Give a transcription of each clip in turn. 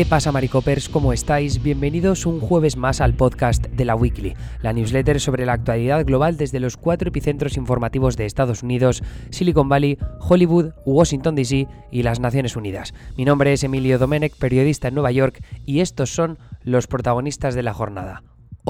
¿Qué pasa, Maricopers? ¿Cómo estáis? Bienvenidos un jueves más al podcast de la Weekly, la newsletter sobre la actualidad global desde los cuatro epicentros informativos de Estados Unidos, Silicon Valley, Hollywood, Washington DC y las Naciones Unidas. Mi nombre es Emilio Domenech, periodista en Nueva York, y estos son los protagonistas de la jornada.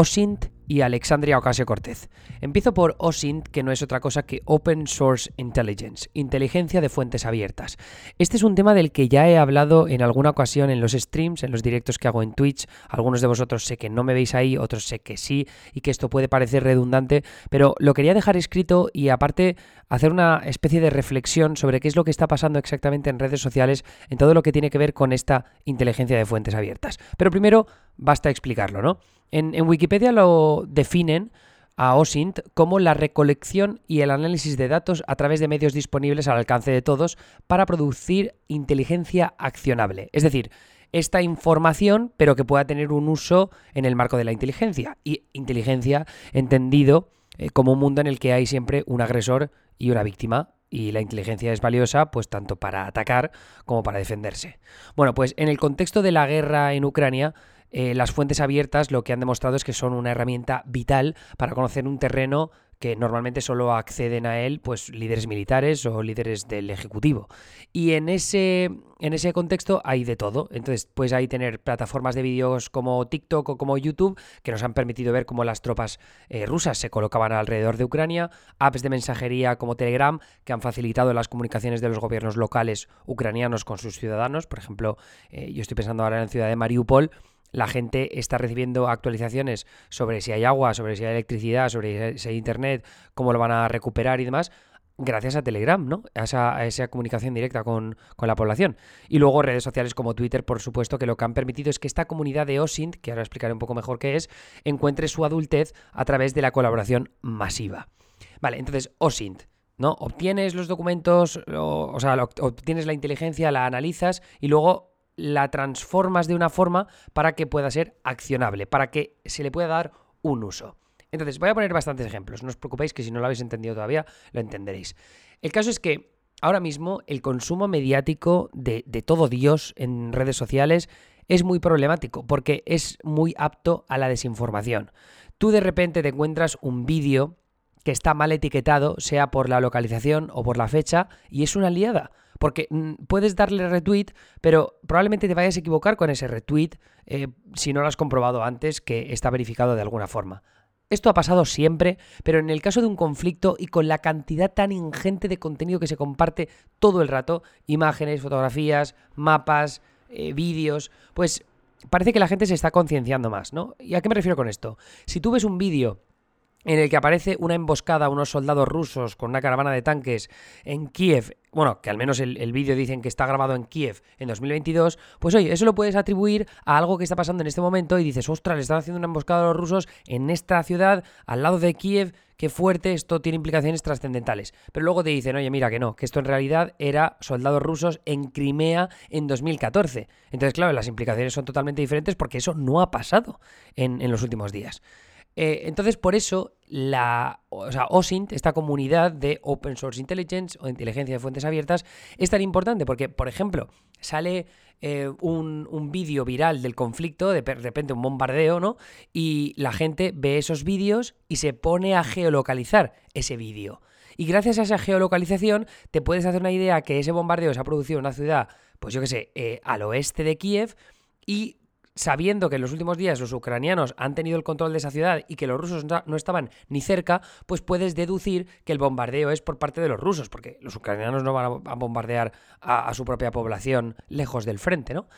OSINT y Alexandria Ocasio Cortez. Empiezo por OSINT, que no es otra cosa que Open Source Intelligence, inteligencia de fuentes abiertas. Este es un tema del que ya he hablado en alguna ocasión en los streams, en los directos que hago en Twitch. Algunos de vosotros sé que no me veis ahí, otros sé que sí, y que esto puede parecer redundante, pero lo quería dejar escrito y aparte hacer una especie de reflexión sobre qué es lo que está pasando exactamente en redes sociales en todo lo que tiene que ver con esta inteligencia de fuentes abiertas. Pero primero, basta explicarlo, ¿no? En, Wikipedia lo definen a OSINT como la recolección y el análisis de datos a través de medios disponibles al alcance de todos para producir inteligencia accionable. Es decir, esta información, pero que pueda tener un uso en el marco de la inteligencia. Y inteligencia entendido eh, como un mundo en el que hay siempre un agresor y una víctima. Y la inteligencia es valiosa, pues tanto para atacar como para defenderse. Bueno, pues en el contexto de la guerra en Ucrania, eh, las fuentes abiertas lo que han demostrado es que son una herramienta vital para conocer un terreno que normalmente solo acceden a él pues líderes militares o líderes del ejecutivo. Y en ese, en ese contexto hay de todo. Entonces, pues hay tener plataformas de vídeos como TikTok o como YouTube que nos han permitido ver cómo las tropas eh, rusas se colocaban alrededor de Ucrania, apps de mensajería como Telegram que han facilitado las comunicaciones de los gobiernos locales ucranianos con sus ciudadanos. Por ejemplo, eh, yo estoy pensando ahora en la ciudad de Mariupol la gente está recibiendo actualizaciones sobre si hay agua, sobre si hay electricidad, sobre si hay internet, cómo lo van a recuperar y demás, gracias a Telegram, ¿no? A esa, comunicación directa con, la población. Y luego redes sociales como Twitter, por supuesto, que lo que han permitido es que esta comunidad de OSINT, que ahora explicaré un poco mejor qué es, encuentre su adultez a través de la colaboración masiva. Vale, entonces OSINT. ¿no? Obtienes los documentos, o, o sea, obtienes la inteligencia, la analizas y luego la transformas de una forma para que pueda ser accionable, para que se le pueda dar un uso. Entonces, voy a poner bastantes ejemplos. No os preocupéis que si no lo habéis entendido todavía, lo entenderéis. El caso es que ahora mismo el consumo mediático de, de todo Dios en redes sociales es muy problemático porque es muy apto a la desinformación. Tú de repente te encuentras un vídeo que está mal etiquetado, sea por la localización o por la fecha, y es una liada. Porque mm, puedes darle retweet, pero probablemente te vayas a equivocar con ese retweet eh, si no lo has comprobado antes que está verificado de alguna forma. Esto ha pasado siempre, pero en el caso de un conflicto y con la cantidad tan ingente de contenido que se comparte todo el rato, imágenes, fotografías, mapas, eh, vídeos, pues parece que la gente se está concienciando más, ¿no? ¿Y a qué me refiero con esto? Si tú ves un vídeo en el que aparece una emboscada a unos soldados rusos con una caravana de tanques en Kiev, bueno, que al menos el, vídeo dicen que está grabado en Kiev en 2022, pues oye, eso lo puedes atribuir a algo que está pasando en este momento y dices, ostras, le están haciendo una emboscada a los rusos en esta ciudad, al lado de Kiev, qué fuerte, esto tiene implicaciones trascendentales. Pero luego te dicen, oye, mira que no, que esto en realidad era soldados rusos en Crimea en 2014. Entonces, claro, las implicaciones son totalmente diferentes porque eso no ha pasado en, en los últimos días. Eh, entonces, por eso, la o sea, OSINT, esta comunidad de Open Source Intelligence o inteligencia de fuentes abiertas, es tan importante porque, por ejemplo, sale eh, un, vídeo viral del conflicto, de, de repente un bombardeo, ¿no? Y la gente ve esos vídeos y se pone a geolocalizar ese vídeo. Y gracias a esa geolocalización te puedes hacer una idea que ese bombardeo se ha producido en una ciudad, pues yo qué sé, eh, al oeste de Kiev y sabiendo que en los últimos días los ucranianos han tenido el control de esa ciudad y que los rusos no estaban ni cerca, pues puedes deducir que el bombardeo es por parte de los rusos, porque los ucranianos no van a bombardear a, su propia población lejos del frente, ¿no?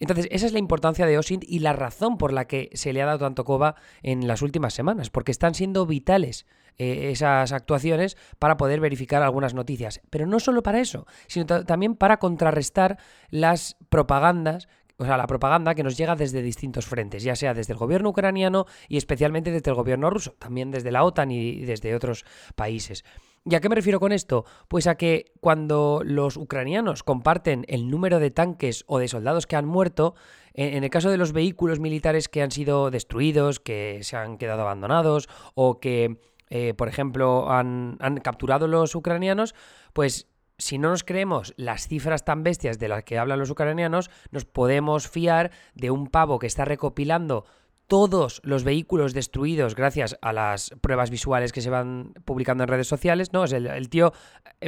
Entonces, esa es la importancia de OSINT y la razón por la que se le ha dado tanto coba en las últimas semanas, porque están siendo vitales eh, esas actuaciones para poder verificar algunas noticias. Pero no solo para eso, sino también para contrarrestar las propagandas o sea, la propaganda que nos llega desde distintos frentes, ya sea desde el gobierno ucraniano y especialmente desde el gobierno ruso, también desde la OTAN y desde otros países. ¿Y a qué me refiero con esto? Pues a que cuando los ucranianos comparten el número de tanques o de soldados que han muerto, en el caso de los vehículos militares que han sido destruidos, que se han quedado abandonados o que, eh, por ejemplo, han, han capturado los ucranianos, pues si no nos creemos las cifras tan bestias de las que hablan los ucranianos, nos podemos fiar de un pavo que está recopilando todos los vehículos destruidos gracias a las pruebas visuales que se van publicando en redes sociales, ¿no? el, tío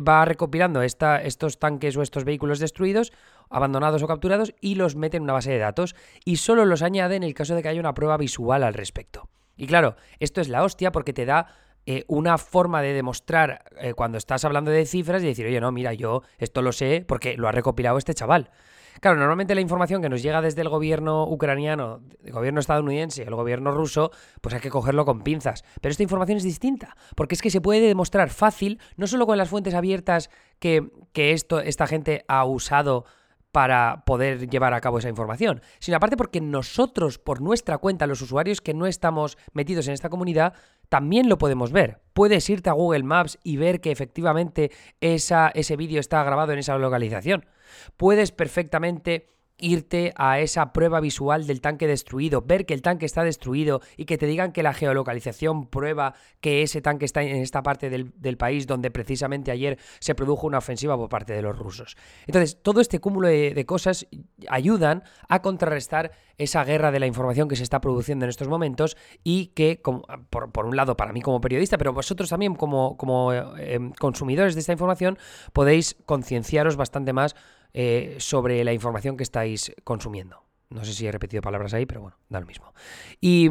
va recopilando estos tanques o estos vehículos destruidos, abandonados o capturados, y los mete en una base de datos, y solo los añade en el caso de que haya una prueba visual al respecto. Y claro, esto es la hostia porque te da eh, una forma de demostrar eh, cuando estás hablando de cifras y decir, oye, no, mira, yo esto lo sé porque lo ha recopilado este chaval. Claro, normalmente la información que nos llega desde el gobierno ucraniano, el gobierno estadounidense, el gobierno ruso, pues hay que cogerlo con pinzas. Pero esta información es distinta, porque es que se puede demostrar fácil, no solo con las fuentes abiertas que, que esto, esta gente ha usado para poder llevar a cabo esa información, sino aparte porque nosotros, por nuestra cuenta, los usuarios que no estamos metidos en esta comunidad, también lo podemos ver. Puedes irte a Google Maps y ver que efectivamente esa, ese vídeo está grabado en esa localización. Puedes perfectamente irte a esa prueba visual del tanque destruido, ver que el tanque está destruido y que te digan que la geolocalización prueba que ese tanque está en esta parte del, país donde precisamente ayer se produjo una ofensiva por parte de los rusos. Entonces, todo este cúmulo de, cosas ayudan a contrarrestar esa guerra de la información que se está produciendo en estos momentos y que, por, un lado, para mí como periodista, pero vosotros también como, como eh, consumidores de esta información, podéis concienciaros bastante más eh, sobre la información que estáis consumiendo. No sé si he repetido palabras ahí, pero bueno, da lo mismo. Y,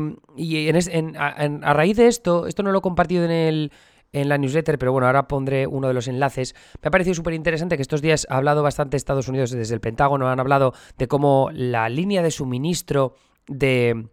a, raíz de esto, esto no lo he compartido en, el, en la newsletter, pero bueno, ahora pondré uno de los enlaces. Me ha parecido súper interesante que estos días ha hablado bastante Estados Unidos desde el Pentágono, han hablado de cómo la línea de suministro de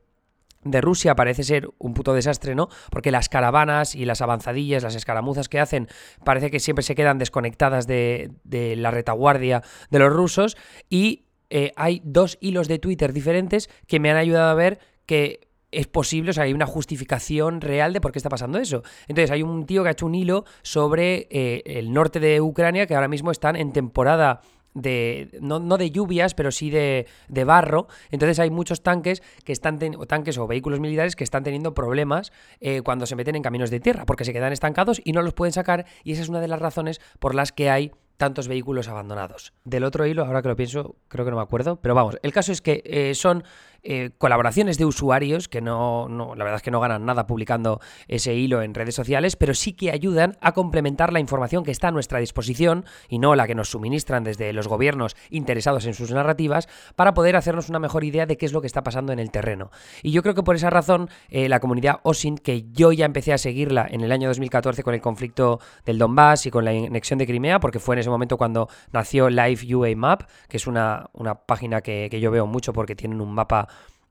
de Rusia parece ser un puto desastre, ¿no? Porque las caravanas y las avanzadillas, las escaramuzas que hacen, parece que siempre se quedan desconectadas de, la retaguardia de los rusos. Y eh, hay dos hilos de Twitter diferentes que me han ayudado a ver que es posible, o sea, hay una justificación real de por qué está pasando eso. Entonces, hay un tío que ha hecho un hilo sobre eh, el norte de Ucrania que ahora mismo están en temporada de no, no, de lluvias, pero sí de, de, barro. Entonces hay muchos tanques que están o tanques o vehículos militares que están teniendo problemas eh, cuando se meten en caminos de tierra, porque se quedan estancados y no los pueden sacar. Y esa es una de las razones por las que hay tantos vehículos abandonados. Del otro hilo, ahora que lo pienso, creo que no me acuerdo, pero vamos, el caso es que eh, son eh, colaboraciones de usuarios que no, la verdad es que no ganan nada publicando ese hilo en redes sociales, pero sí que ayudan a complementar la información que está a nuestra disposición y no la que nos suministran desde los gobiernos interesados en sus narrativas para poder hacernos una mejor idea de qué es lo que está pasando en el terreno. Y yo creo que por esa razón eh, la comunidad OSINT, que yo ya empecé a seguirla en el año 2014 con el conflicto del Donbass y con la anexión de Crimea, porque fue en ese momento cuando nació Live UA Map, que es una, una página que yo veo mucho porque tienen un mapa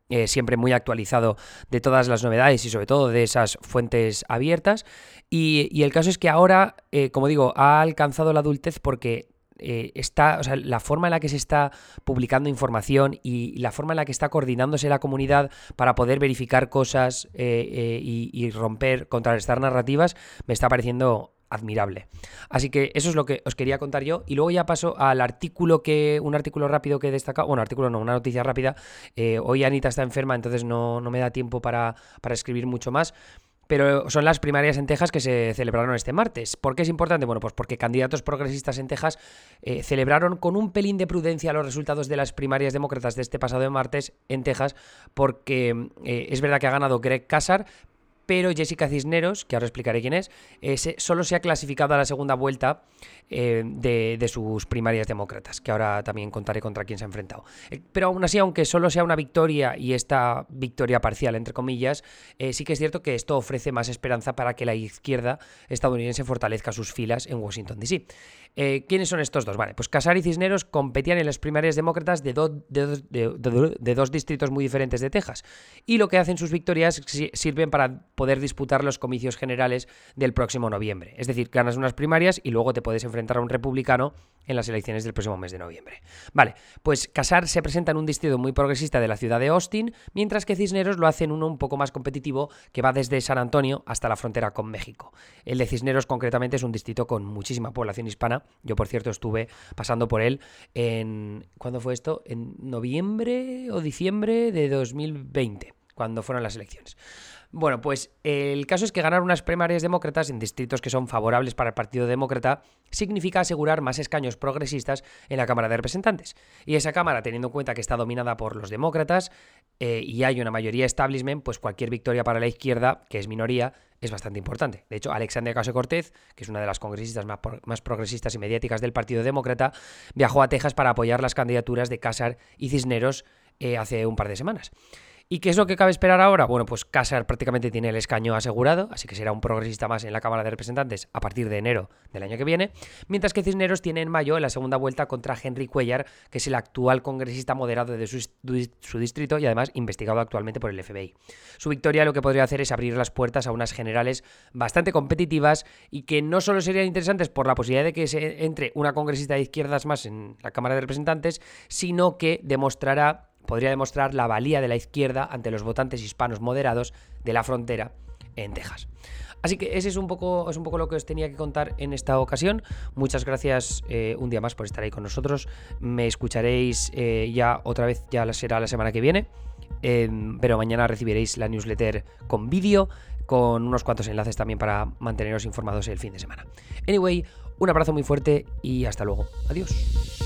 eh, siempre muy actualizado de todas las novedades y sobre todo de esas fuentes abiertas. Y, el caso es que ahora, eh, como digo, ha alcanzado la adultez porque eh, está, o sea, la forma en la que se está publicando información y la forma en la que está coordinándose la comunidad para poder verificar cosas y, y, romper, contrarrestar narrativas, me está pareciendo admirable. Así que eso es lo que os quería contar yo. Y luego ya paso al artículo que. Un artículo rápido que he destacado. Bueno, artículo no, una noticia rápida. Eh, hoy Anita está enferma, entonces no, me da tiempo para, escribir mucho más. Pero son las primarias en Texas que se celebraron este martes. ¿Por qué es importante? Bueno, pues porque candidatos progresistas en Texas eh, celebraron con un pelín de prudencia los resultados de las primarias demócratas de este pasado martes en Texas, porque eh, es verdad que ha ganado Greg Casar, pero Jessica Cisneros, que ahora explicaré quién es, eh, solo se ha clasificado a la segunda vuelta eh, de, sus primarias demócratas, que ahora también contaré contra quién se ha enfrentado. Eh, pero aún así, aunque solo sea una victoria y esta victoria parcial, entre comillas, sí que es cierto que esto ofrece más esperanza para que la izquierda estadounidense fortalezca sus filas en Washington, D.C. ¿Quiénes son estos dos? Vale, pues Casar y Cisneros competían en las primarias demócratas de, de dos distritos muy diferentes de Texas. Y lo que hacen sus victorias sirven para poder disputar los comicios generales del próximo noviembre. Es decir, ganas unas primarias y luego te puedes enfrentar a un republicano en las elecciones del próximo mes de noviembre. Vale, pues Casar se presenta en un distrito muy progresista de la ciudad de Austin, mientras que Cisneros lo hace en uno un poco más competitivo que va desde San Antonio hasta la frontera con México. El de Cisneros concretamente es un distrito con muchísima población hispana. Yo, por cierto, estuve pasando por él en... ¿Cuándo fue esto? En noviembre o diciembre de 2020 cuando fueron las elecciones. Bueno, pues el caso es que ganar unas primarias demócratas en distritos que son favorables para el Partido Demócrata significa asegurar más escaños progresistas en la Cámara de Representantes. Y esa Cámara, teniendo en cuenta que está dominada por los demócratas eh, y hay una mayoría establishment, pues cualquier victoria para la izquierda, que es minoría, es bastante importante. De hecho, Alexandria Ocasio Cortez, que es una de las congresistas más, más, progresistas y mediáticas del Partido Demócrata, viajó a Texas para apoyar las candidaturas de Casar y Cisneros eh, hace un par de semanas. ¿Y qué es lo que cabe esperar ahora? Bueno, pues Casar prácticamente tiene el escaño asegurado, así que será un progresista más en la Cámara de Representantes a partir de enero del año que viene, mientras que Cisneros tiene en mayo la segunda vuelta contra Henry Cuellar, que es el actual congresista moderado de su, su distrito y además investigado actualmente por el FBI. Su victoria lo que podría hacer es abrir las puertas a unas generales bastante competitivas y que no solo serían interesantes por la posibilidad de que se entre una congresista de izquierdas más en la Cámara de Representantes, sino que demostrará podría demostrar la valía de la izquierda ante los votantes hispanos moderados de la frontera en Texas. Así que ese es un poco, es un poco lo que os tenía que contar en esta ocasión. Muchas gracias eh, un día más por estar ahí con nosotros. Me escucharéis eh, ya otra vez, ya será la semana que viene. Em, pero mañana recibiréis la newsletter con vídeo, con unos cuantos enlaces también para manteneros informados el fin de semana. Anyway, un abrazo muy fuerte y hasta luego. Adiós.